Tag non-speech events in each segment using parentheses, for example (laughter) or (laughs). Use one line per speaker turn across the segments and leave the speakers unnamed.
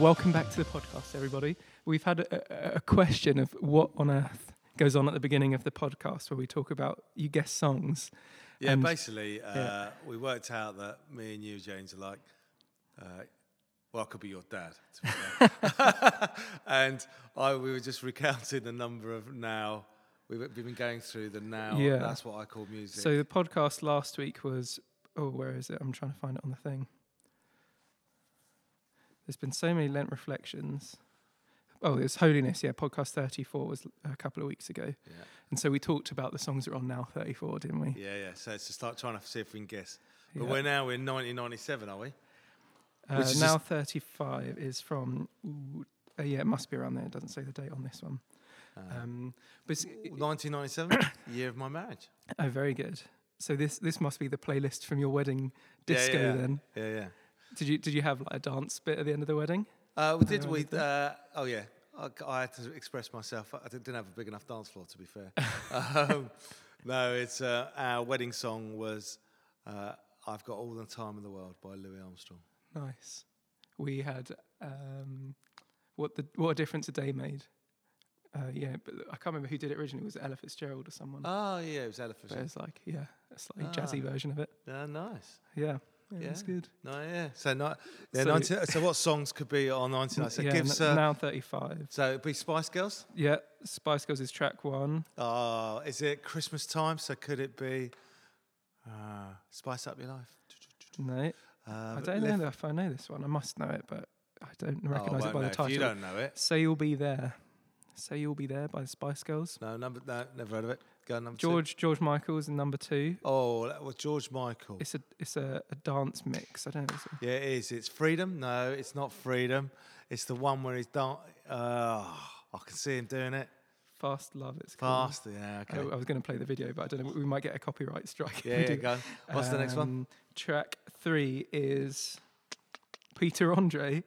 welcome back to the podcast, everybody. We've had a, a- question of what on earth goes on at the beginning of the podcast where we talk about you guess songs.
Yeah,
And-
basically, uh,
yeah.
we worked out that me and you, James, are like, uh, well, I could be your dad. to (laughs) and I, we were just recounting the number of now. We've, we've been going through the now.
Yeah.
That's what I call music.
So the podcast last week was oh, where is it? I'm trying to find it on the thing. There's been so many Lent reflections. Oh, it's Holiness. Yeah, podcast 34 was a couple of weeks ago,
yeah.
and so we talked about the songs that are on now 34, didn't we?
yeah, yeah. So it's to start trying to see if we can guess. But
Yeah.
we're now in 1997, are we?
Uh,
which is
now 35 is from. Ooh, uh, yeah, it must be around there. It doesn't say the date on this one.
Uh,
Um, but it's,
1997, (coughs) year of my marriage.
oh, very good. So this this must be the playlist from your wedding
Yeah,
disco.
yeah, yeah.
Then
Yeah, yeah.
Did you did you have like a dance bit at the end of the wedding?
Uh, we did. We uh, oh yeah. I, I had to express myself. I didn't have a big enough dance floor, to be fair. (laughs) um, no, it's uh, our wedding song was uh, "I've Got All the Time in the World" by Louis Armstrong.
Nice. We had um, what the what a difference a day made. Uh, yeah, but I can't remember who did it originally. Was it Ella Fitzgerald or someone?
Oh yeah, it was Ella
but
it
was like yeah, a slightly jazzy
Ah.
version of it.
Yeah, nice.
Yeah, yeah,
Yeah.
good.
No, yeah. So no, yeah.
So-
19, so what songs could be on 19? So
yeah,
give us. Uh,
now thirty-five.
so it'd be Spice Girls.
Yeah, Spice Girls is track one.
Oh, is it Christmas time? So could it be uh, Spice Up Your Life?
No,
Uh,
I don't know if I know this one. I must know it, but I don't
Oh, I
recognise it by the
if
title.
you don't know it.
Say you'll be there. Say you'll be there by the Spice Girls.
No, number no, never heard of it. Go number two.
George George Michael's in number two.
Oh, that was George Michael.
It's a it's a, a dance mix. I don't know. It's a,
yeah, it is. It's Freedom. No, it's not Freedom. It's the one where he's done. Uh, I can see him doing it.
Fast Love. It's called.
Fast. Yeah.
I,
Okay.
I was going to play the video, but I don't know. We might get a copyright strike.
Yeah, yeah. Go. What's the next one?
Um, Track three is Peter Andre.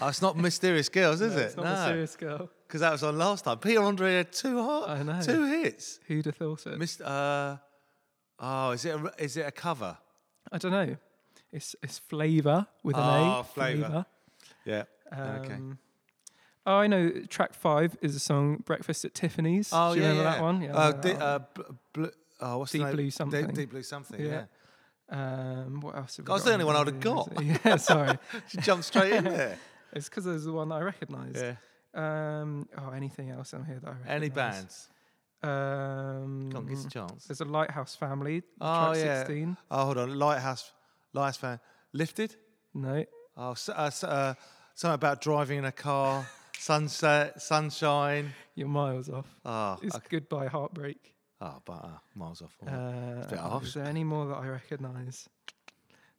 Oh, it's not Mysterious Girls, is
No,
it?
It's not a serious girl.
Because that was on last time. Peter Andre had two hot,
I know.
two hits.
Who'd have thought it?
Mist. Uh, oh, is it? A, is it a cover?
I don't know. It's it's Flavor with an
Oh,
A.
Flavour. Yeah.
Um,
Okay.
Oh, I know. Track five is a song "Breakfast at Tiffany's."
Oh
Do you
yeah,
remember
yeah.
that one? Yeah.
Uh, di- uh, bl- bl- oh, what's
Deep
the name?
Blue
Deep-
something.
Deep, Blue something.
Yeah.
Yeah.
Um, what else? Have we
I was the only
on
one I'd have got. (laughs)
Yeah, sorry. (laughs)
She jumped straight in there. (laughs)
It's because there's the one that I recognised.
Yeah.
Um, oh, anything else on here that I recognise?
Any bands?
Um,
Come on, give us a chance.
there's a Lighthouse Family.
Oh,
track
yeah.
16.
Oh, hold on. Lighthouse, Lighthouse fan. Lifted?
No.
Oh, s- uh, s- uh, something about driving in a car, (laughs) sunset, sunshine.
You're miles off.
Oh,
It's
okay.
Goodbye Heartbreak.
oh but uh, miles off.
Uh, is there any more that I recognise?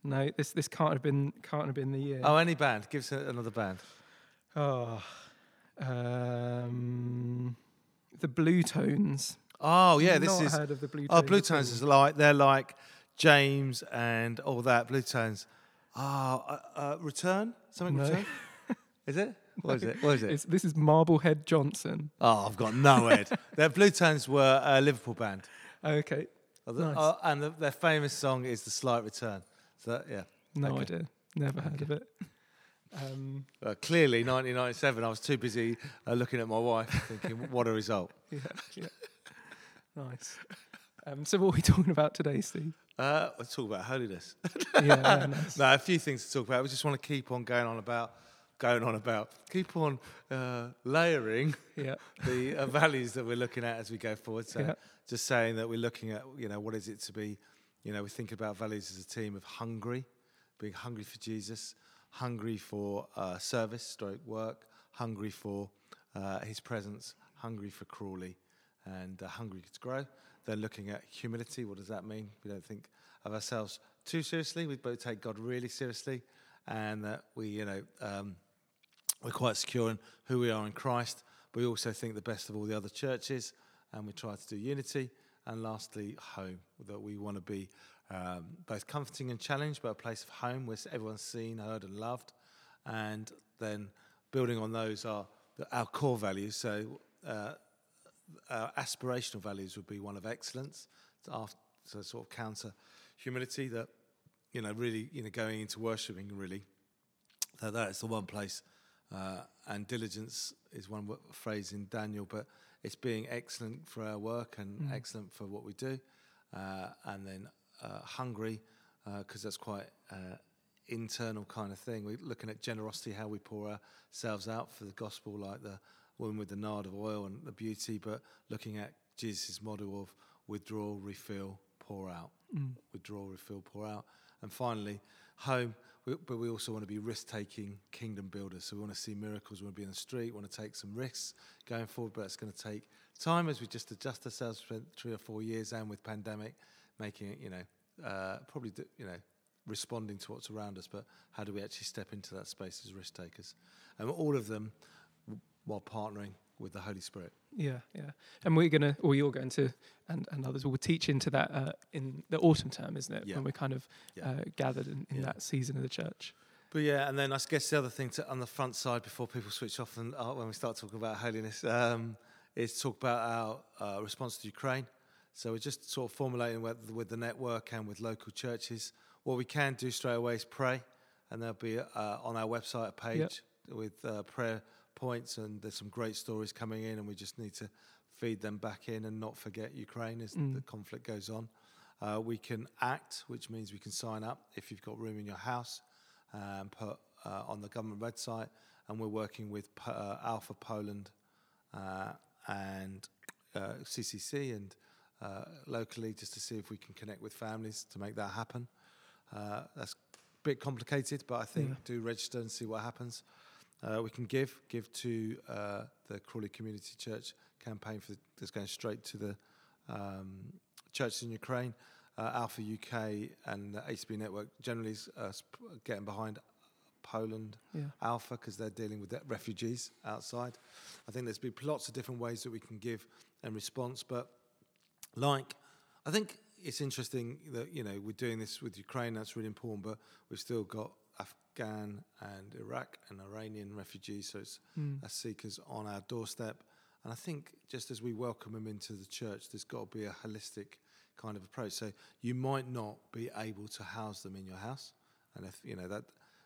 No, this this can't have been can't have been the year.
Oh, any band? Give us a- another band.
Oh, um, the Bluetones.
Oh, yeah. This is
Not
is.
heard of the Bluetones?
Oh,
Tones. Bluetones
is like they're like James and all that. Bluetones. Oh, uh, uh, Return? Something
No.
Return? (laughs) Is it? What is it? What is it?
It's, this is Marblehead Johnson.
Oh, I've got no head. (laughs) their Bluetones were a Liverpool band.
Okay,
Oh, the-
Nice.
oh, and the, their famous song is The Slight Return. So, that- yeah.
no
Okay.
idea. Never heard of it. Um,
Uh, clearly, 1997, I was too busy uh, looking at my wife thinking, what a result. (laughs)
yeah, yeah. nice. Um, so, what are we talking about today, Steve?
Uh, let's talk about holiness. (laughs)
Yeah, yeah, nice.
no, a few things to talk about. We just want to keep on going on about, going on about, keep on uh, layering
yeah, (laughs)
the uh, values that we're looking at as we go forward. So,
Yeah.
just saying that we're looking at, you know, what is it to be, you know, we think about values as a team of hungry, being hungry for Jesus, hungry for uh, service, stroke work, hungry for uh, his presence, hungry for Crawley, and uh, hungry to grow. Then looking at humility, what does that mean? We don't think of ourselves too seriously. We both take God really seriously, and that we, you know, um, we're quite secure in who we are in Christ. But we also think the best of all the other churches, and we try to do unity. And lastly, home, that we want to be um, both comforting and challenged, but a place of home where everyone's seen, heard, and loved. And then building on those are our core values. So, uh, our aspirational values would be one of excellence, to, after, to sort of counter humility. That you know, really, you know, going into worshiping, really, that that is the one place Uh, and diligence is one wo- phrase in Daniel, but it's being excellent for our work and
Mm.
excellent for what we do. Uh, and then uh, hungry, because that's quite uh, internal kind of thing. We're looking at generosity, how we pour ourselves out for the gospel, like the woman with the nard of oil and the beauty, but looking at Jesus' model of withdraw, refill, pour out
Mm.
withdraw, refill, pour out. And finally, home. We, but we also want to be risk-taking kingdom builders. So we want to see miracles. We want to be in the street. We want to take some risks going forward. But it's going to take time as we just adjust ourselves for three or four years, and with pandemic, making it, you know, uh, probably, you know, responding to what's around us. But how do we actually step into that space as risk takers? And all of them while partnering with the Holy Spirit.
Yeah, yeah. And we're gonna, or you're going to, and, and others will teach into that uh, in the autumn term, isn't it?
Yeah.
When we're kind of
Yeah.
uh, gathered in, in
Yeah.
that season of the church.
But yeah, and then I guess the other thing to, on the front side before people switch off and uh, when we start talking about holiness um, is talk about our uh, response to Ukraine. So we're just sort of formulating with, with the network and with local churches. What we can do straight away is pray, and there'll be uh, on our website a page with uh, prayer points, and there's some great stories coming in, and we just need to feed them back in and not forget Ukraine as
Mm.
the conflict goes on. Uh, we can act, which means we can sign up if you've got room in your house and put uh, on the government website. And we're working with uh, Alpha Poland uh, and uh, CCC and uh, locally just to see if we can connect with families to make that happen. Uh, that's a bit complicated, but I think
Yeah.
do register and see what happens. Uh, we can give give to uh, the Crawley Community Church campaign for that's going straight to the um, churches in Ukraine. Uh, Alpha UK and the HTB Network generally is uh, getting behind Poland
Yeah.
Alpha because they're dealing with refugees outside. I think there's been lots of different ways that we can give in response, but like I think it's interesting that you know we're doing this with Ukraine. That's really important, but we've still got Afghan and Iraq and Iranian refugees, so it's
Mm.
as seekers on our doorstep. And I think just as we welcome them into the church, there's got to be a holistic kind of approach. So you might not be able to house them in your house, and if you know that,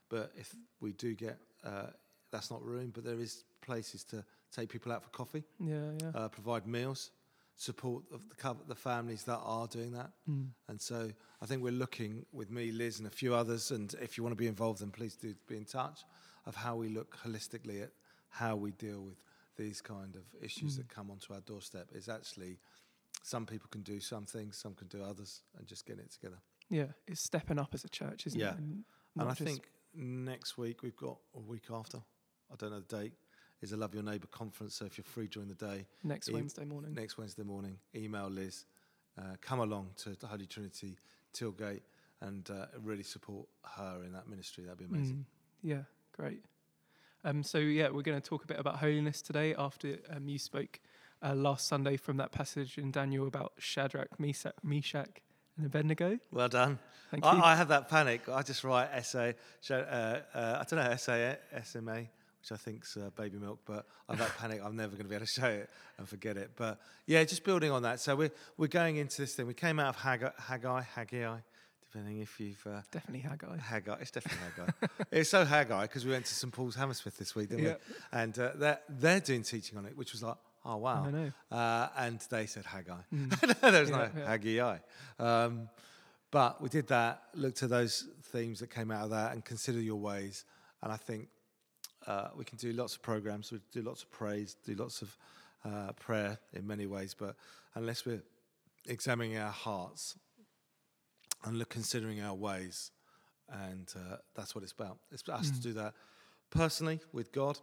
but if we do get, uh, that's not room, but there is places to take people out for coffee,
Yeah, yeah.
uh, provide meals, support of the, the families that are doing that.
Mm.
And so I think we're looking with me, Liz, and a few others. And if you want to be involved, then please do be in touch of how we look holistically at how we deal with these kind of issues
Mm.
that come onto our doorstep. Is actually some people can do some things, some can do others, and just getting it together.
Yeah, it's stepping up as a church, isn't
Yeah.
it? And,
And I think next week we've got a week after. I don't know the date. Is a Love Your Neighbour conference. So if you're free during the day,
next
e-
Wednesday morning.
next Wednesday morning, email Liz, uh, come along to the Holy Trinity Tilgate and uh, really support her in that ministry. That'd be amazing.
Mm. Yeah, great. Um, so yeah, we're going to talk a bit about holiness today. After um, you spoke uh, last Sunday from that passage in Daniel about Shadrach, Meshach, Meshach and Abednego.
Well done.
Thank you.
I, I have that panic. I just write essay, uh, uh, I don't know, essay, SMA, which I think's uh, baby milk, but I've that panic. I'm never going to be able to (laughs) show it and forget it. But yeah, just building on that. So we're, we're going into this thing. We came out of Haggai, Haggai, Haggai depending if you've. Uh,
Definitely Haggai.
Haggai. It's definitely Haggai. (laughs) it's so Haggai because we went to St Paul's Hammersmith this week, didn't
Yeah.
we? And uh, they're, they're doing teaching on it, which was like, oh, wow.
I know.
Uh, and they said Haggai.
Mm. (laughs)
There's
Yeah,
no
yeah.
Haggai. Um, but we did that, looked at those themes that came out of that, and consider your ways. And I think uh, we can do lots of programs, we do lots of praise, do lots of uh, prayer in many ways. But unless we're examining our hearts and look, considering our ways, and uh, that's what it's about. It's for us to
Mm.
do that personally with God,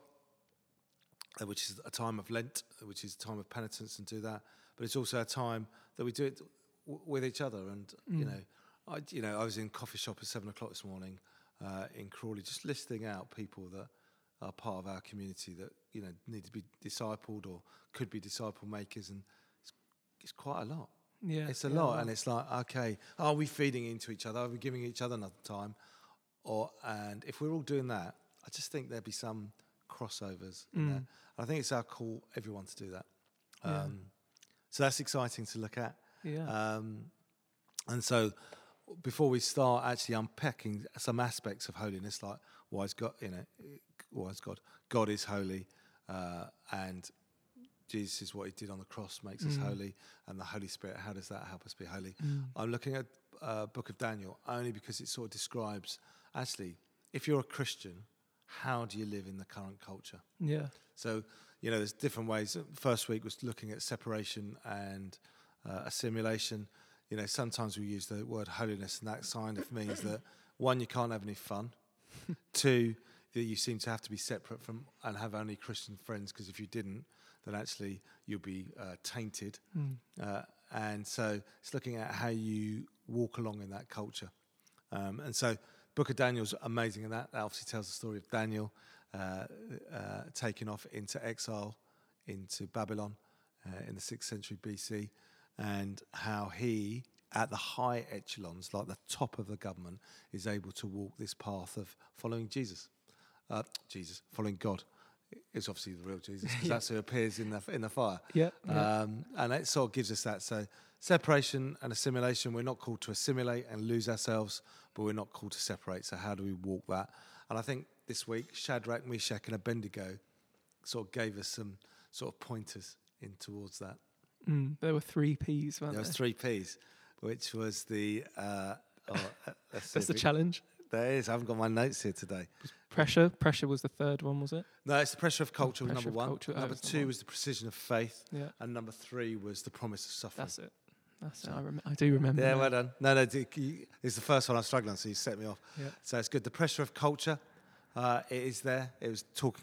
uh, which is a time of Lent, which is a time of penitence, and do that. But it's also a time that we do it w- with each other. And you
Mm.
know, I you know I was in coffee shop at seven o'clock this morning uh, in Crawley, just listing out people that are part of our community that you know need to be discipled or could be disciple makers, and it's, it's quite a lot.
Yeah,
It's a
yeah,
lot,
wow.
and it's like, okay, are we feeding into each other? Are we giving each other another time? Or and if we're all doing that, I just think there'd be some crossovers.
Mm.
I think it's our call, everyone, to do that.
Yeah.
Um, so that's exciting to look at.
yeah.
Um, and so, before we start actually unpacking some aspects of holiness, like why is God, you know, was God. God is holy, uh, and Jesus is what He did on the cross makes us
Mm.
holy, and the Holy Spirit. How does that help us be holy?
Mm.
I'm looking at uh, Book of Daniel only because it sort of describes actually if you're a Christian, how do you live in the current culture?
Yeah.
So, you know, there's different ways. First week was looking at separation and uh, assimilation. You know, sometimes we use the word holiness, and that kind of means that one, you can't have any fun. (laughs) Two, that you seem to have to be separate from and have only Christian friends, because if you didn't, then actually you'll be uh, tainted.
Mm.
Uh, and so it's looking at how you walk along in that culture. Um, and so Book of Daniel's amazing in that. That obviously tells the story of Daniel uh, uh, taken off into exile into Babylon uh, in the 6th century BC and how he, at the high echelons, like the top of the government, is able to walk this path of following Jesus. Uh, Jesus, following God. It's obviously the real Jesus, 'cause (laughs)
Yeah.
that's who appears in the, in the fire.
Yeah. yeah.
Um, and it sort of gives us that. So, separation and assimilation, we're not called to assimilate and lose ourselves, but we're not called to separate. So, how do we walk that? And I think this week, Shadrach, Meshach, and Abednego sort of gave us some sort of pointers in towards that.
Mm. There were three P's, weren't
There
there?
was three P's, which was the. Uh, oh, (laughs)
That's the challenge.
There is. I haven't got my notes here today.
Pressure. Pressure was the third one, was it?
No, it's the pressure of culture was
Pressure
number
of
one.
culture, oh,
number
it's
two was the precision of faith,
Yeah.
and number three was the promise of suffering.
That's it. That's it. I, rem- I do remember.
Yeah,
now.
well done. No, no, it's the first one I'm struggling, so you set me off.
Yeah.
So it's good. The pressure of culture, uh, it is there. It was talk.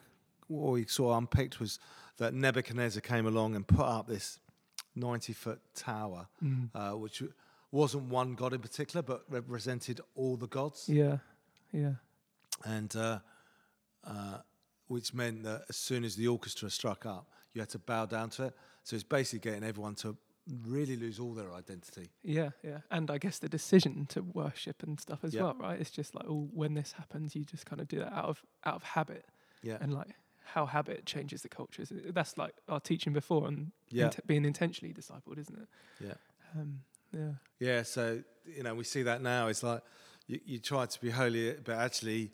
What we saw unpicked was that Nebuchadnezzar came along and put up this 90 foot tower,
Mm.
uh, which wasn't one god in particular, but represented all the gods,
Yeah. Yeah.
And uh, uh, which meant that as soon as the orchestra struck up, you had to bow down to it. So it's basically getting everyone to really lose all their identity.
Yeah, yeah, and I guess the decision to worship and stuff as
Yeah.
well, right? It's just like, oh, when this happens, you just kind of do that out of out of habit,
Yeah.
and like how habit changes the cultures. That's like our teaching before on
Yeah.
int- being intentionally discipled, isn't it?
Yeah.
Um, yeah.
Yeah, so you know we see that now. It's like you, you try to be holy, but actually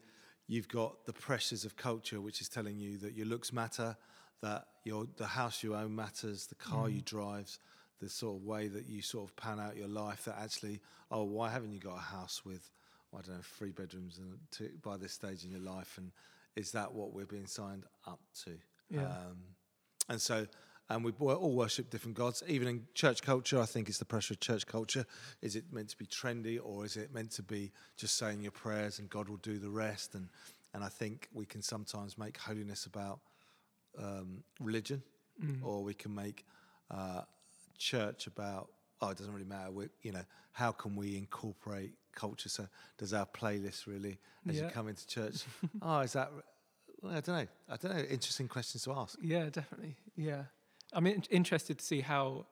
you've got the pressures of culture, which is telling you that your looks matter, that your the house you own matters, the car you drive, the sort of way that you sort of pan out your life. That actually, oh, why haven't you got a house with I don't know three bedrooms and two, by this stage in your life? And is that what we're being signed up to?
Yeah.
Um, and so, and we all worship different gods. Even in church culture, I think it's the pressure of church culture. Is it meant to be trendy, or is it meant to be just saying your prayers and God will do the rest? And and I think we can sometimes make holiness about um, religion,
Mm.
or we can make uh, church about oh, it doesn't really matter. We, you know, how can we incorporate culture? So does our playlist really, as you come into church? (laughs) oh, is that? Well, I don't know. I don't know. Interesting questions to ask.
Yeah, definitely. Yeah. I'm in- interested to see how,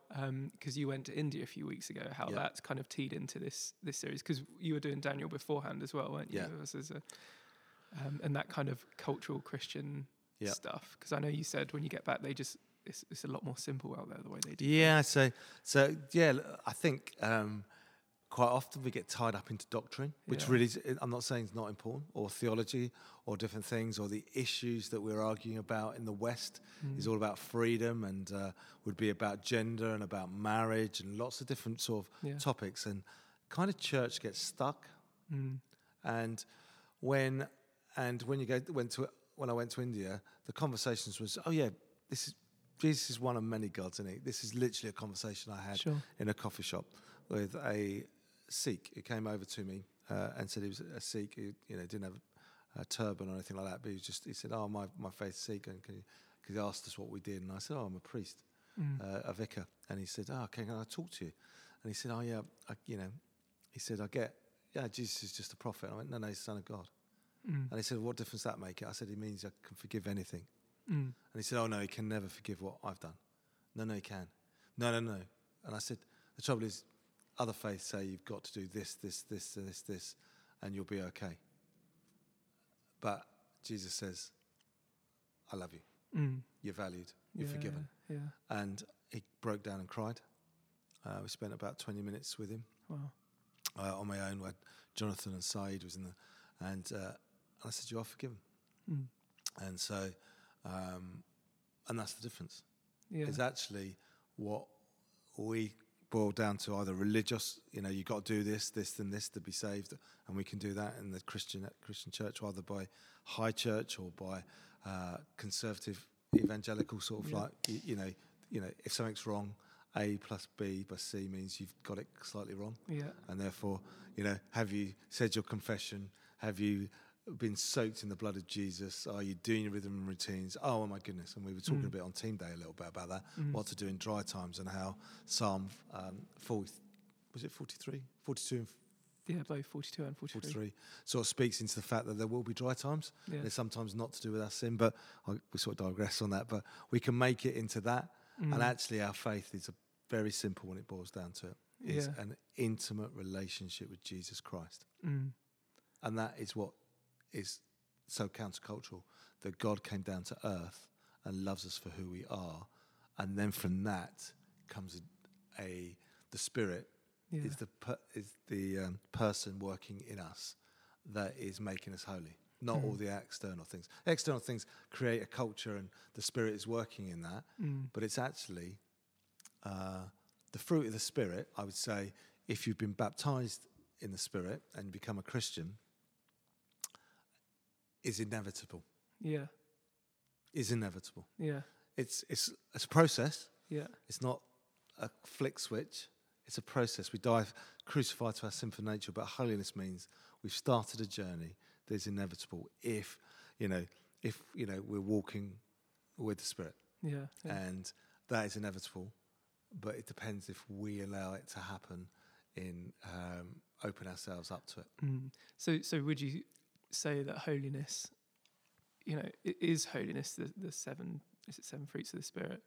because you went to India a few weeks ago, how
Yeah.
that's kind of teed into this this series. Because you were doing Daniel beforehand as well, weren't you?
Yeah.
As, as a, um, and that kind of cultural Christian
Yeah.
stuff. Because I know you said when you get back, they just it's, it's a lot more simple out there the way they do.
Yeah, so so yeah, I think um, quite often we get tied up into doctrine, which
Yeah.
really is, I'm not saying it's not important, or theology, or different things, or the issues that we're arguing about in the West
Mm.
is all about freedom and uh, would be about gender and about marriage and lots of different sort of
Yeah.
topics, and kind of church gets stuck.
Mm.
And when and when you go went to when I went to India, the conversations was, oh yeah, this is Jesus is one of many gods, isn't he? This is literally a conversation I had
Sure.
in a coffee shop with a Sikh who came over to me uh, and said he was a Sikh who you know didn't have a turban or anything like that, but he was just he said, oh my my faith's Sikh, and because he asked us what we did, and I said, oh I'm a priest,
Mm.
uh, a vicar, and he said, oh okay, can I talk to you? And he said, oh yeah, I, you know, he said I get yeah Jesus is just a prophet. I went no no he's the son of God.
Mm.
And he said, What difference does that make? I said, It means I can forgive anything.
Mm.
And he said, Oh, no, he can never forgive what I've done. No, no, he can. No, no, no. And I said, The trouble is, other faiths say you've got to do this, this, this, this, this, and you'll be okay. But Jesus says, I love you.
Mm.
You're valued. You're
yeah,
forgiven.
Yeah.
And he broke down and cried. Uh, we spent about 20 minutes with him
Wow.
uh, on my own. Where Jonathan and Saeed was in the, and uh, I said, "You are forgiven."
Mm.
And so, um, and that's the difference.
Yeah.
Is actually what we boil down to either religious, you know, you've got to do this, this, and this to be saved, and we can do that in the Christian Christian church, either by high church or by uh, conservative evangelical sort of
Yeah.
like, you, you know, you know, if something's wrong, A plus B plus C means you've got it slightly wrong
yeah.
and therefore, you know, have you said your confession? Have you been soaked in the blood of Jesus? Are you doing your rhythm and routines? Oh my goodness! And we were talking
Mm.
a bit on Team Day a little bit about that,
Mm.
what to do in dry times, and how Psalm um, 40, was it 43, 42 and
Yeah, both 42 and 43.
43 sort of speaks into the fact that there will be dry times.
Yeah.
There's sometimes not to do with our sin, but I, we sort of digress on that. But we can make it into that,
Mm.
and actually, our faith is a very simple when it boils down to it. It's
Yeah.
an intimate relationship with Jesus Christ.
Mm.
And that is what is so countercultural that God came down to earth and loves us for who we are. And then from that comes a, a the Spirit
Yeah.
is the per, is the um, person working in us that is making us holy. Not all
Mm.
the external things. External things create a culture, and the Spirit is working in that.
Mm.
But it's actually uh, the fruit of the Spirit. I would say, if you've been baptized in the Spirit and become a Christian, is inevitable.
Yeah.
Is inevitable.
Yeah.
It's it's it's a process.
Yeah.
It's not a flick switch. It's a process. We die crucified to our sinful nature, but holiness means we've started a journey that is inevitable if you know if you know we're walking with the Spirit.
Yeah. yeah.
and that is inevitable. But it depends if we allow it to happen in um, open ourselves up to it.
Mm. So, so would you say that holiness, you know, i- is holiness the, the seven? Is it seven fruits of the spirit?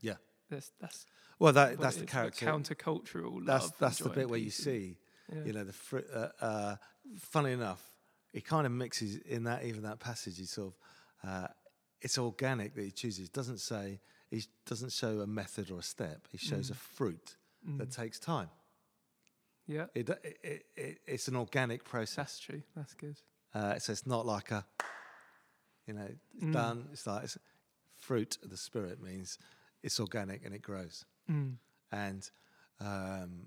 Yeah.
That's that's
Well, that that's the
is,
character.
countercultural.
that's that's the bit where you see,
Yeah.
you know, the fr- uh, uh, funny enough, it kind of mixes in that even that passage. He sort of uh, it's organic that he chooses. It doesn't say he doesn't show a method or a step. He shows a
Mm.
fruit that
Mm.
takes time.
yeah,
It, it, it, it it's an organic process.
that's true. That's good.
Uh, so it's not like a, you know, it's
Mm.
done. It's like it's fruit of the spirit means it's organic and it grows.
Mm.
And um,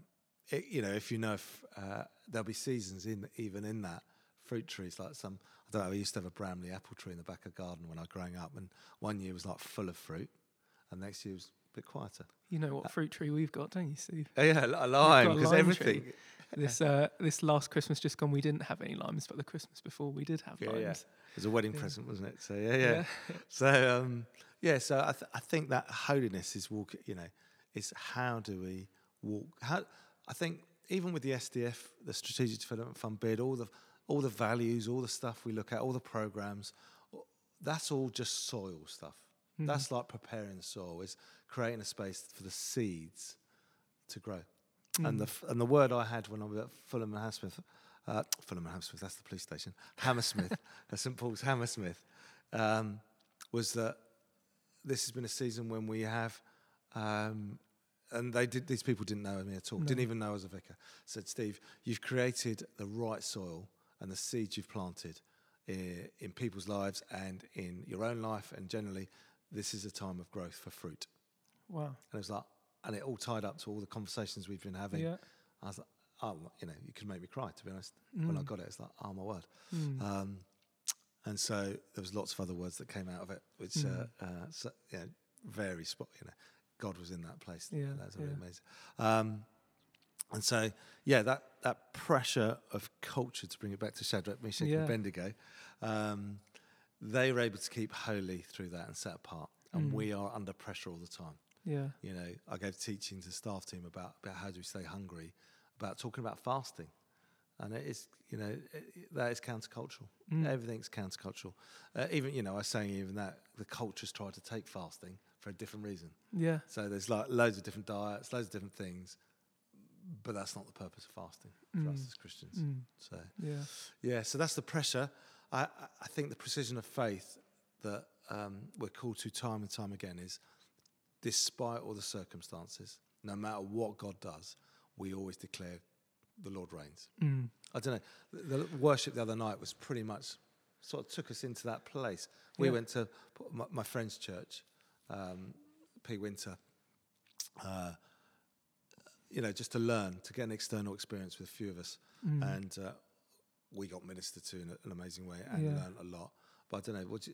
it, you know, if you know, if, uh, there'll be seasons in even in that fruit trees. Like some, I don't know. I used to have a Bramley apple tree in the back of the garden when I was growing up, and one year was like full of fruit, and next year was bit quieter.
You know
Uh,
what fruit tree we've got, don't you, Steve?
Oh, yeah, a lime because everything.
tree. This uh, this last Christmas just gone, we didn't have any limes, but the Christmas before we did have
Yeah,
limes.
yeah. It was a wedding
Yeah.
present, wasn't it? So yeah, yeah. (laughs) So um, yeah, so I, th- I think that holiness is walk. You know, is how do we walk? How I think even with the SDF, the Strategic Development Fund bid, all the all the values, all the stuff we look at, all the programs, that's all just soil stuff.
Mm.
That's like preparing the soil. Is creating a space for the seeds to grow. And the
Mm.
f- and the word I had when I was at Fulham and Hammersmith, uh, Fulham and Hammersmith, that's the police station, Hammersmith, (laughs) uh, St Paul's Hammersmith, um, was that this has been a season when we have, um, and they did. These people didn't know me at all. Didn't even know I was a vicar. Said Steve, you've created the right soil and the seeds you've planted in, in people's lives and in your own life, and generally, this is a time of growth for fruit.
wow.
And it was like, and it all tied up to all the conversations we've been having.
Yeah.
I was like, oh, you know, you could make me cry, to be honest. When I
Mm.
got it, it's like, oh, my word.
Mm.
Um, and so there was lots of other words that came out of it, which,
Mm.
uh, uh, so, you know, very spot, you know, God was in that place.
Yeah,
That's really
yeah.
amazing. Um, and so, yeah, that, that pressure of culture, to bring it back to Shadrach, Meshach,
Yeah.
and Bendigo, um, they were able to keep holy through that and set apart. And
Mm.
we are under pressure all the time.
Yeah.
You know, I gave teaching to staff team about, about how do we stay hungry, about talking about fasting. And it is, you know, it, that is countercultural.
Mm.
Everything's countercultural. Uh, even, you know, I was saying even that the culture's tried to take fasting for a different reason.
Yeah.
So there's like loads of different diets, loads of different things, but that's not the purpose of fasting for us
Mm.
as Christians.
Mm.
So
Yeah.
yeah, so that's the pressure. I, I- think the precision of faith that um, we're called to time and time again is despite all the circumstances, no matter what God does, we always declare the Lord reigns.
Mm.
I don't know. The, the worship the other night was pretty much sort of took us into that place We
Yeah.
went to my, my friend's church, um, P. Winter, uh, you know, just to learn, to get an external experience with a few of us.
Mm.
And uh, we got ministered to in an amazing way and
Yeah.
learned a lot. But I don't know, would you,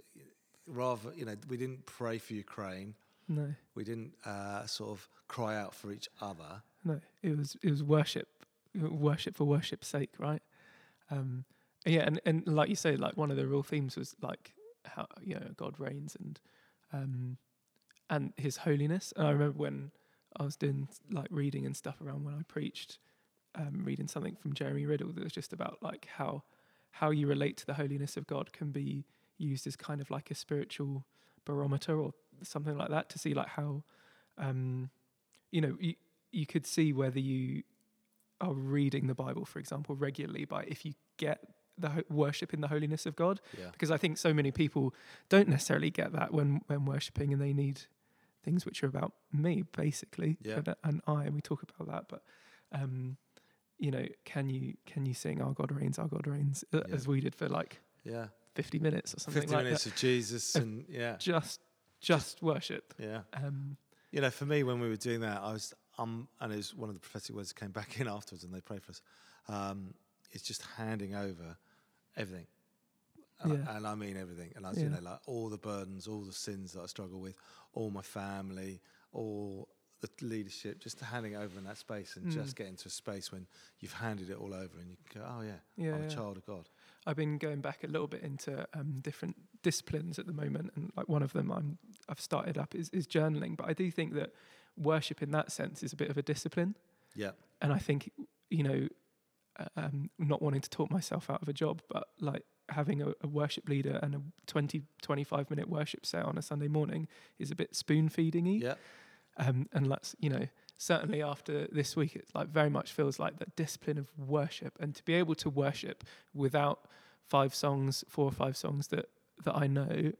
rather, you know, we didn't pray for Ukraine.
no,
We didn't uh, sort of cry out for each other.
no. It was it was worship, worship for worship's sake, right? Um, yeah, and and like you say, like one of the real themes was like how you know God reigns and um, and His holiness. And I remember when I was doing like reading and stuff around when I preached, um, reading something from Jeremy Riddle that was just about like how how you relate to the holiness of God can be used as kind of like a spiritual barometer or something like that to see like how um, you know you, you could see whether you are reading the Bible, for example, regularly by if you get the ho- worship in the holiness of God
Yeah.
because I think so many people don't necessarily get that when when worshiping, and they need things which are about me, basically,
Yeah.
and, and I, and we talk about that. But um, you know, can you can you sing "Our God reigns, Our God reigns" uh,
Yeah.
as we did for like
Yeah.
fifty minutes or something
50
like
minutes
that?
of Jesus
Of
and yeah.
Just just worship.
Yeah.
Um,
You know, for me, when we were doing that, I was, um, and it was one of the prophetic words that came back in (laughs) afterwards and they prayed for us. Um, it's just handing over everything. And,
Yeah.
I, and I mean everything. And I was,
Yeah.
you know, like all the burdens, all the sins that I struggle with, all my family, all the leadership, just handing it over in that space and
Mm.
just getting to a space when you've handed it all over and you can go, oh, yeah,
yeah,
I'm a
yeah.
child of God.
I've been going back a little bit into um, different disciplines at the moment, and like one of them I'm I've started up is, is journaling. But I do think that worship in that sense is a bit of a discipline,
Yeah.
and I think you know, uh, um, not wanting to talk myself out of a job, but like having a, a worship leader and a 20, 25 minute worship set on a Sunday morning is a bit spoon feeding y.
Yeah.
Um, and let's, you know, certainly after this week, it like very much feels like that discipline of worship and to be able to worship without five songs, four or five songs that, that I know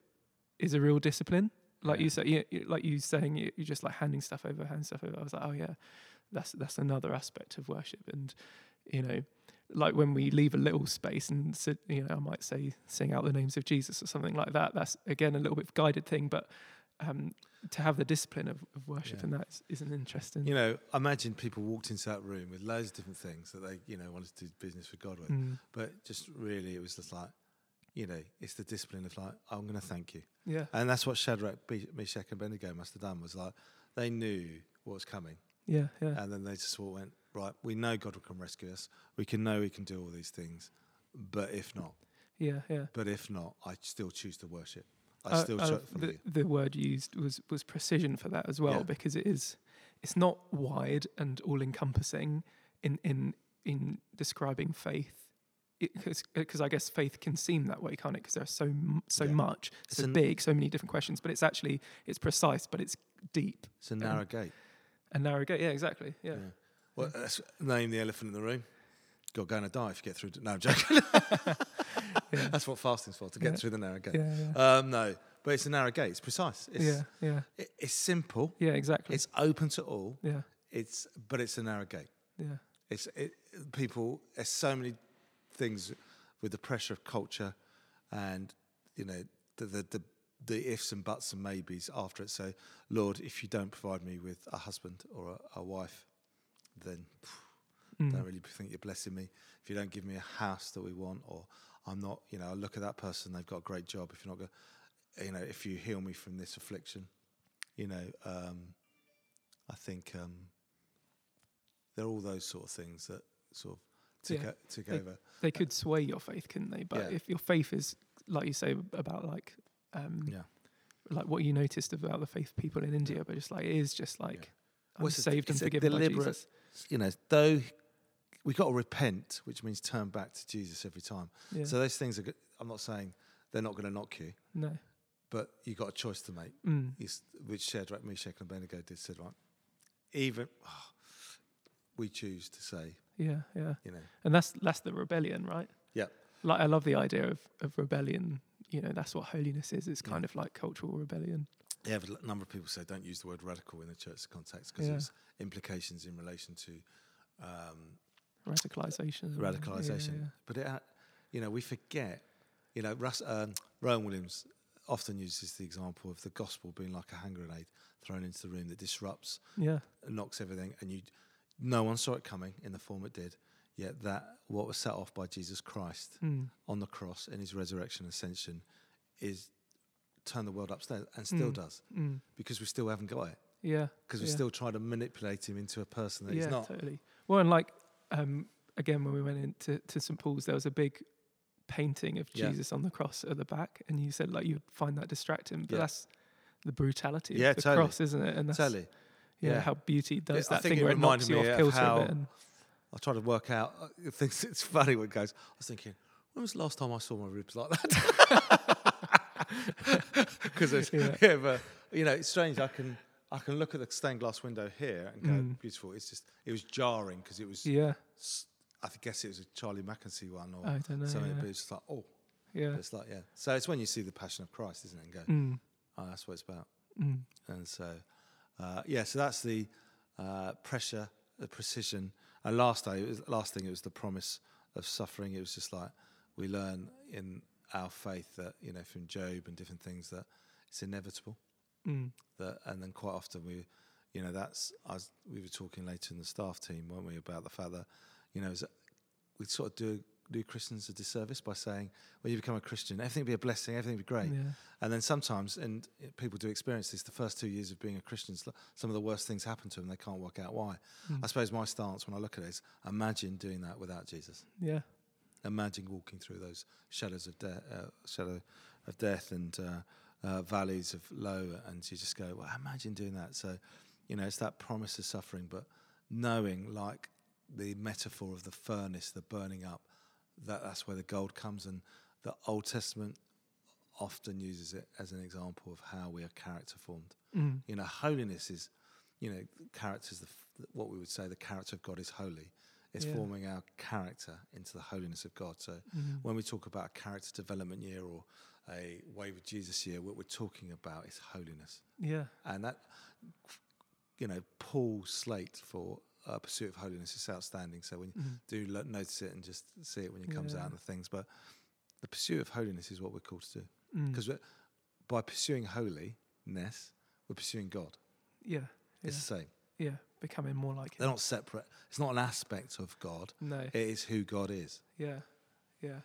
is a real discipline. Like
Yeah.
you said, you, you- like you saying, you, you're just like handing stuff over, handing stuff over. I was like, oh yeah, that's, that's another aspect of worship. And, you know, like when we leave a little space and sit, you know, I might say sing out the names of Jesus or something like that. That's again a little bit of guided thing, but um, to have the discipline of, of worship
Yeah.
in that is, is an interesting.
You know, I imagine people walked into that room with loads of different things that they, you know, wanted to do business with God with.
Mm,
But just really, it was just like, you know, it's the discipline of like, I'm going to thank you.
yeah,
And that's what Shadrach, Meshach, and Abednego must have done was like, they knew what was coming.
yeah, yeah,
And then they just all went, right, we know God can rescue us. We can know He can do all these things. But if not,
yeah, yeah.
but if not, I still choose to worship. I
Uh,
still
uh, the, the word used was was precision for that as well
Yeah.
because it is it's not wide and all encompassing in in in describing faith because I guess faith can seem that way, can't it? Because there's so so
Yeah.
much,
It's
so
an-
big, so many different questions. But it's actually it's precise, but it's deep
It's a narrow gate.
and narrow. gate. Yeah, exactly. Yeah,
Well, let's name the elephant in the room. God, going to die if you get through. To, no, I'm joking. (laughs)
yeah, (laughs)
That's what fasting's for, to get
Yeah.
through the narrow gate. Um, no, but it's a narrow gate. It's precise. It's,
yeah, yeah,
it- it's simple.
yeah, exactly.
It's open to all.
yeah,
It's but it's a narrow gate.
yeah,
It's it, people. There's so many things with the pressure of culture, and you know the the the, the ifs and buts and maybes after it. So, Lord, if you don't provide me with a husband or a, a wife, then
Mm.
don't really think you're blessing me. If you don't give me a house that we want, or I'm not, you know, I look at that person, they've got a great job. If you're not going, you know, if you heal me from this affliction, you know, um, I think um, they're all those sort of things that sort of tick,
Yeah.
o-
They-
over.
they could sway your faith, couldn't they? But
Yeah.
if your faith is like you say about like um,
Yeah.
like what you noticed about the faith people in India, but just like it is just like I'm
Well, it's a-
saved and forgiven by Jesus.
You know, though we got to repent, which means turn back to Jesus every time.
Yeah.
So those things are. go- I'm not saying they're not going to knock you,
no.
but you got a choice to make.
Mm.
which Shadrach, Meshach, and Abednego did, said, right, even ah, we choose to say,
Yeah, yeah.
you know,
And that's that's the rebellion, right?
Yep.
Like I love the idea of, of rebellion. You know, that's what holiness is. It's kind
Yeah.
of like cultural rebellion.
yeah, but a number of people say don't use the word radical in the church context because
Yeah.
there's implications in relation to um,
Radicalization.
radicalization.
Yeah,
But it, you know, we forget, you know, Russ, um, Rowan Williams often uses the example of the gospel being like a hand grenade thrown into the room that disrupts,
Yeah.
knocks everything, and you, no one saw it coming in the form it did. Yet that what was set off by Jesus Christ
Mm.
on the cross in His resurrection and ascension is turned the world upstairs and still
Mm.
does
Mm.
because we still haven't got it
Yeah.
because we
yeah.
still try to manipulate him into a person that
yeah,
he's not.
totally. Well, and like um, again, when we went into to St Paul's, there was a big painting of
Yeah.
Jesus on the cross at the back, and you said like you'd find that distracting, but
Yeah.
that's the brutality
Yeah,
of the
totally.
cross, isn't it? And that's
Totally.
yeah,
yeah.
how beauty does that thing where it knocks you
me
off
of
kilter a
how-
bit. And
I try to work out. uh, Things. (laughs) It's funny when it goes. I was thinking, when was the last time I saw my ribs like that? (laughs) Because it's (laughs)
yeah.
but, you know, it's strange. I can I can look at the stained glass window here and go,
Mm.
beautiful. It's just it was jarring because it was.
yeah,
I guess it was a Charlie Mackesy one or
I don't know.
something.
yeah.
But it's just like, oh,
yeah.
it's like yeah. So it's when you see the Passion of Christ, isn't it? And go,
Mm.
oh, that's what it's about.
Mm.
And so, uh, yeah, so that's the uh, pressure, the precision. And last day, it was, last thing, it was the promise of suffering. It was just like we learn in our faith that you know from Job and different things that it's inevitable.
Mm.
That and then quite often we, you know, that's as we were talking later in the staff team, weren't we, about the fact that you know we sort of do do Christians a disservice by saying when you become a Christian, everything will be a blessing, everything will be great.
Yeah.
And then sometimes, and people do experience this, the first two years of being a Christian, some of the worst things happen to them. They can't work out why.
Mm.
I suppose my stance when I look at it is imagine doing that without Jesus.
Yeah.
Imagine walking through those shadows of death, uh, shadow of death, and uh, uh, valleys of low, and you just go, well, imagine doing that. So, you know, it's that promise of suffering, but knowing, like the metaphor of the furnace, the burning up, that that's where the gold comes, and the Old Testament often uses it as an example of how we are character formed.
Mm.
You know, holiness is, you know, character is the, what we would say the character of God is holy. It's
Yeah.
forming our character into the holiness of God. So
Mm.
when we talk about a character development year or a way with Jesus year, what we're talking about is holiness.
Yeah.
And that, you know, Paul's slate for uh, pursuit of holiness is outstanding. So when you
Mm.
do lo- notice it and just see it when it comes
Yeah.
out and the things, but the pursuit of holiness is what we're called to do.
Mm.
Because by pursuing holiness, we're pursuing God.
yeah. Yeah.
It's the same.
yeah. Becoming more like it.
They're
him.
not separate. It's not an aspect of God.
No.
It is who God is.
Yeah. Yeah.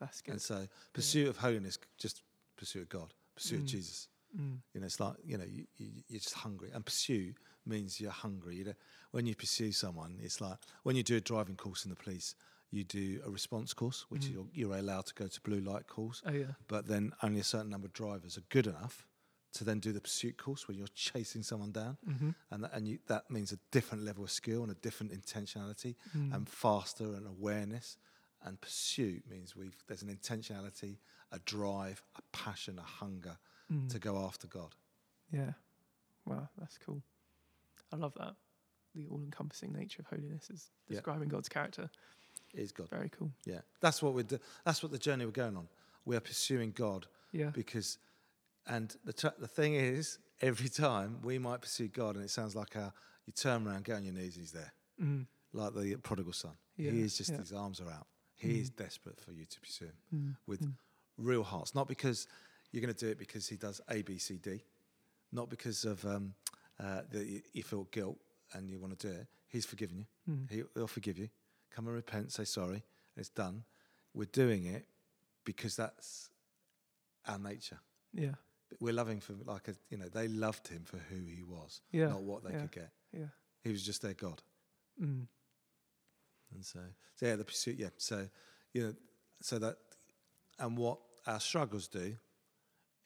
That's good.
And so, pursuit of holiness, just pursue of God, pursue of
Mm.
Jesus.
Mm.
You know, it's like you know, you, you, you're just hungry, and pursue means you're hungry. You know, when you pursue someone, it's like when you do a driving course in the police, you do a response course, which
Mm.
you're, you're allowed to go to blue light course,
Oh yeah.
but then only a certain number of drivers are good enough to then do the pursuit course where you're chasing someone down,
Mm-hmm.
and that, and you, that means a different level of skill and a different intentionality
Mm.
and faster and awareness. And pursuit means we've there's an intentionality, a drive, a passion, a hunger
Mm.
to go after God.
Yeah. Wow, that's cool. I love that. The all encompassing nature of holiness is
Yeah.
describing God's character.
Is God?
Very cool.
Yeah, that's what we're. Do- that's what the journey we're going on. We are pursuing God
Yeah.
because, and the tr- the thing is, every time we might pursue God, and it sounds like how you turn around, get on your knees, and He's there,
Mm.
like the prodigal son.
Yeah,
He is just
yeah.
his arms are out. He is
Mm.
desperate for you to pursue him
Mm.
with
Mm.
real hearts, not because you're going to do it because he does A, B, C, D, not because of um, uh, that you, you feel guilt and you want to do it. He's forgiven you.
Mm.
He, he'll forgive you. Come and repent, say sorry, and it's done. We're doing it because that's our nature.
Yeah.
We're loving for like a, you know they loved him for who he was,
Yeah.
not what they
yeah.
could get.
Yeah.
He was just their God,
Mm.
And so, so yeah, the pursuit. Yeah, so you know, so that and what our struggles do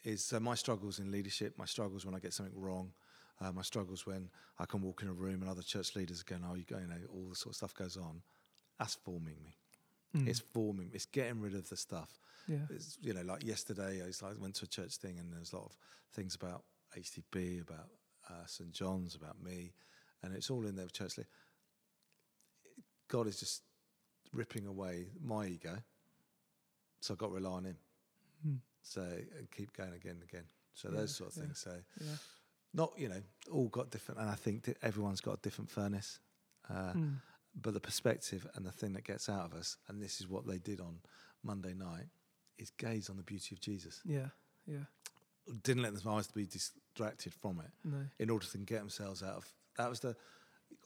is so my struggles in leadership, my struggles when I get something wrong, uh, my struggles when I can walk in a room and other church leaders are going, oh, you go, you know, all this sort of stuff goes on. That's forming me.
Mm.
It's forming. It's getting rid of the stuff.
yeah.
It's, you know, like yesterday, I, was, went to a church thing and there's a lot of things about HTB, about uh, St John's, about me, and it's all in there. Church. li- God is just ripping away my ego, so I've got to rely on Him.
Mm.
So and keep going again and again. So
Yeah,
those sort of
yeah.
things. So
Yeah.
not you know all got different, and I think that everyone's got a different furnace. Uh,
Mm.
but the perspective and the thing that gets out of us, and this is what they did on Monday night, is gaze on the beauty of Jesus.
Yeah. Yeah.
didn't let their eyes be distracted from it
No.
in order to get themselves out of. That was the.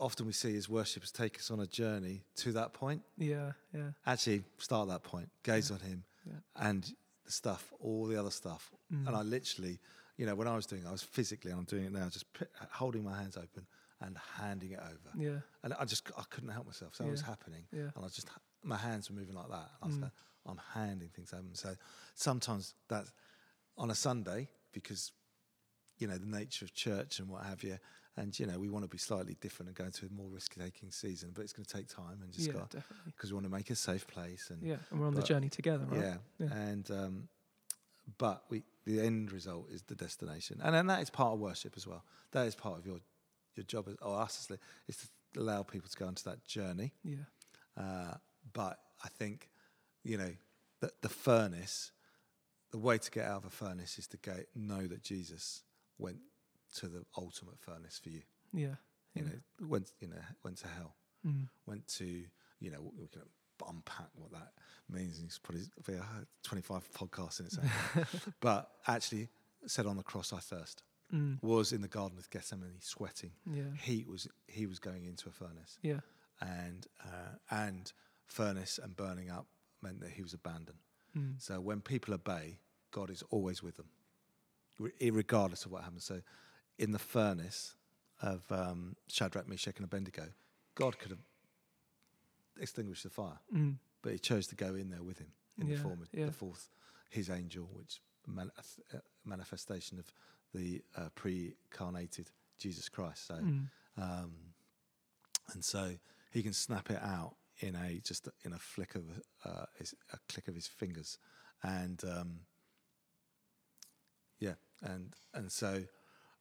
Often we see as worshippers take us on a journey to that point.
Yeah. Yeah.
Actually, start at that point, gaze on Him,
Yeah.
and the stuff, all the other stuff.
Mm.
And I literally, you know, when I was doing it, I was physically, and I'm doing it now, just p- holding my hands open and handing it over.
Yeah.
And I just, I couldn't help myself. So it was happening.
Yeah.
And I just, my hands were moving like that. And I was
Mm.
like, I'm handing things over. So sometimes that's on a Sunday because, you know, the nature of church and what have you. And, you know, we want to be slightly different and go into a more risk taking season, but it's going to take time and just
yeah.
because we want to make a safe place. And,
Yeah. And we're on the journey together, right?
yeah.
Yeah.
And, um, but we, the end result is the destination. And then that is part of worship as well. That is part of your, your job, as, or us, as- is to allow people to go into that journey.
Yeah.
Uh, but I think, you know, the, the furnace, the way to get out of a furnace is to go, know that Jesus went to the ultimate furnace for you.
Yeah.
You
yeah.
know, went, you know, went to hell,
Mm.
went to, you know, we can unpack what that means. It's probably a 25 podcasts in its own. (laughs) but actually said on the cross, I thirst.
Mm.
Was in the Garden of Gethsemane, sweating.
Yeah.
Heat was, he was going into a furnace
Yeah.
and uh, and furnace and burning up meant that he was abandoned.
Mm.
So when people obey, God is always with them, regardless of what happens. So in the furnace of um, Shadrach, Meshach, and Abednego, God could have extinguished the fire,
Mm.
but He chose to go in there with him in
Yeah,
the form of
yeah.
the fourth, His angel, which man- a th- a manifestation of the uh, pre-carnated Jesus Christ. So.
Mm.
Um, and so he can snap it out in a just in a flick of uh, his, a click of his fingers, and um, yeah, and and so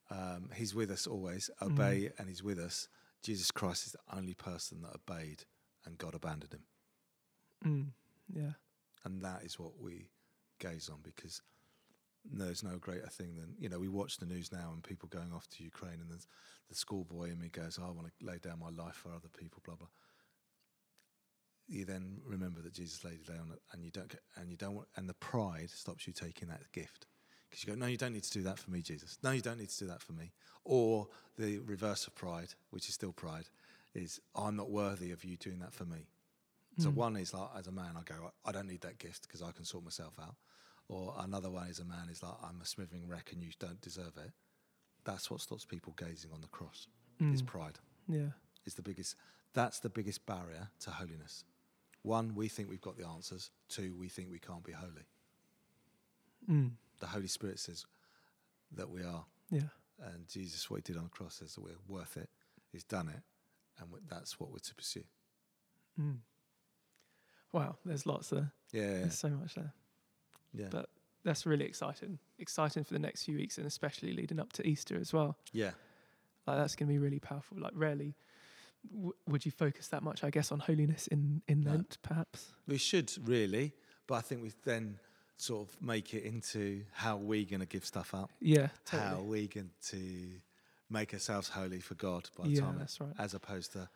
um, he's with us always. Obey, and he's with us. Jesus Christ is the only person that obeyed, and God abandoned him,
Mm. Yeah.
and that is what we gaze on because. There's no greater thing than you know. We watch the news now and people going off to Ukraine, and there's the schoolboy in me goes, oh, "I want to lay down my life for other people." Blah blah. You then remember that Jesus laid it down, and you don't and you don't, want, and the pride stops you taking that gift because you go, "No, you don't need to do that for me, Jesus. No, you don't need to do that for me." Or the reverse of pride, which is still pride, is I'm not worthy of you doing that for me. So
Mm.
one is like, as a man, I go, I don't need that gift because I can sort myself out. Or another one as a man is like, I'm a smithering wreck and you don't deserve it. That's what stops people gazing on the cross. Is
Mm.
pride.
Yeah.
Is the biggest. That's the biggest barrier to holiness. One, we think we've got the answers. Two, we think we can't be holy.
Mm.
The Holy Spirit says that we are,
Yeah.
and Jesus, what He did on the cross, says that we're worth it. He's done it, and that's what we're to pursue.
Mm. Wow. There's lots there.
Yeah, yeah,
There's so much there.
yeah.
But that's really exciting. Exciting for the next few weeks and especially leading up to Easter as well.
yeah.
Like that's going to be really powerful. Like rarely w- would you focus that much, I guess, on holiness in in
No.
Lent, perhaps.
We should really, but I think we then sort of make it into how we're going to give stuff up,
Yeah.
how
Totally.
we're going to make ourselves holy for God by the
Yeah,
time,
that's right.
as opposed to,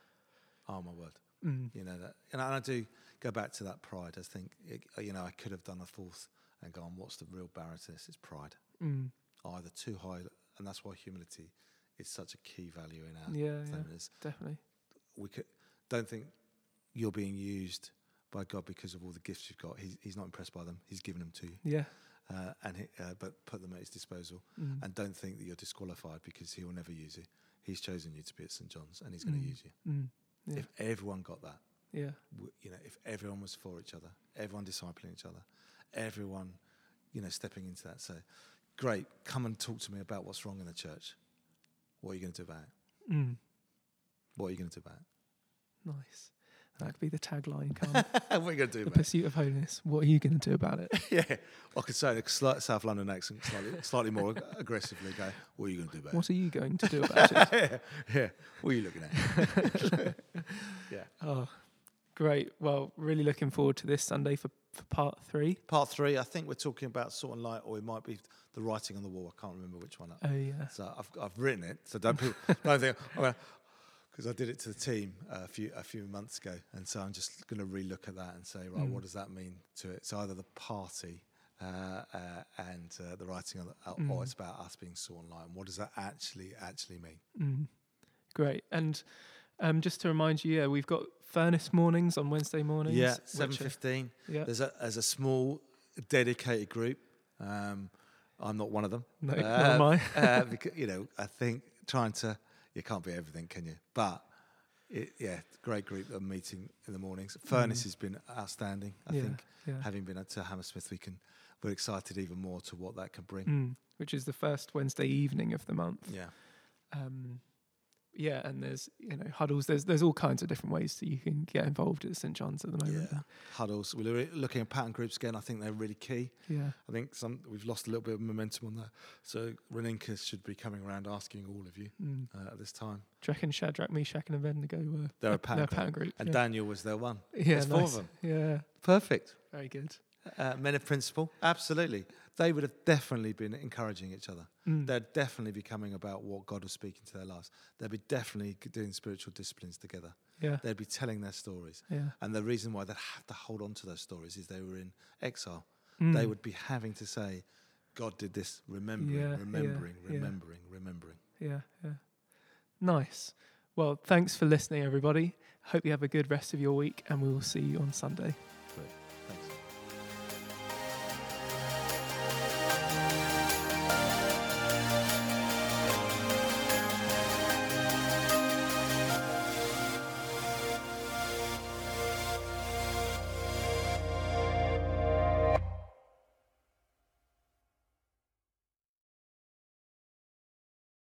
oh my word,
Mm.
you know that. And I do go back to that pride. I think it, you know I could have done a fourth and gone, what's the real barrier to this? It's pride,
Mm.
either too high, and that's why humility is such a key value in our
Yeah, yeah, definitely.
we could, don't think you're being used by God because of all the gifts you've got. He's, he's not impressed by them. He's given them to you,
Yeah.
uh, and he, uh, but put them at his disposal.
Mm.
And don't think that you're disqualified because he will never use you. He's chosen you to be at St John's, and he's going to
Mm.
use you.
Mm. Yeah.
If everyone got that,
yeah.
w- you know, if everyone was for each other, everyone discipling each other, everyone, you know, stepping into that. So, great. Come and talk to me about what's wrong in the church. What are you going to do about it?
Mm.
What are you going to do about it?
Nice. That could be the tagline. (laughs)
What are you going to do
the
about it?
pursuit of holiness. What are you going to do about it? (laughs)
yeah, I could say in a slight South London accent, slightly, slightly more aggressively. Go, what are you going to do about it?
What are you going to do (laughs) about it?
it? yeah, what are you looking at? yeah.
Oh, great. Well, really looking forward to this Sunday for, for part three.
Part three, I think we're talking about salt and light, or it might be the writing on the wall. I can't remember which one.
Oh, yeah.
So I've, I've written it. So don't people, don't think because I did it to the team a few a few months ago, and so I'm just going to relook at that and say, right,
Mm.
what does that mean to it? It's either the party uh, uh, and uh, the writing on the, uh,
Mm.
or it's about us being saw online. What does that actually actually mean?
Mm. Great. And um, just to remind you, yeah, we've got furnace mornings on Wednesday mornings.
Yeah, seven fifteen.
Yeah.
There's a there's a small dedicated group. Um, I'm not one of them.
No,
Uh,
am I.
uh, (laughs) because, you know, I think trying to you can't be everything, can you? But it, yeah, great group of meeting in the mornings. Furnace
Mm.
has been outstanding. I
yeah.
think
Yeah.
having been to Hammersmith, we can we're excited even more to what that can bring.
Mm. Which is the first Wednesday evening of the month.
Yeah,
Um, yeah, and there's you know huddles. There's there's all kinds of different ways that you can get involved at St John's at the moment.
yeah. Huddles. We're looking at pattern groups again. I think they're really key.
Yeah.
I think some we've lost a little bit of momentum on that. So Reninka should be coming around asking all of you
Mm.
uh, at this time.
Do you reckon Shadrach, Meshach, and Abednego were
They're a (laughs)
they're
pattern
pattern group?
And
yeah.
Daniel was their one.
yeah,
there's four of
nice.
them.
Yeah,
Perfect.
very good.
Uh, men of principle, absolutely. They would have definitely been encouraging each other.
Mm.
They'd definitely be coming about what God was speaking to their lives. They'd be definitely doing spiritual disciplines together.
Yeah,
They'd be telling their stories.
yeah.
And the reason why they'd have to hold on to those stories is they were in exile.
Mm.
They would be having to say, God did this, remembering,
Yeah, yeah,
remembering,
yeah.
remembering, remembering.
Yeah, yeah. Nice. Well, thanks for listening, everybody. Hope you have a good rest of your week, and we will see you on Sunday.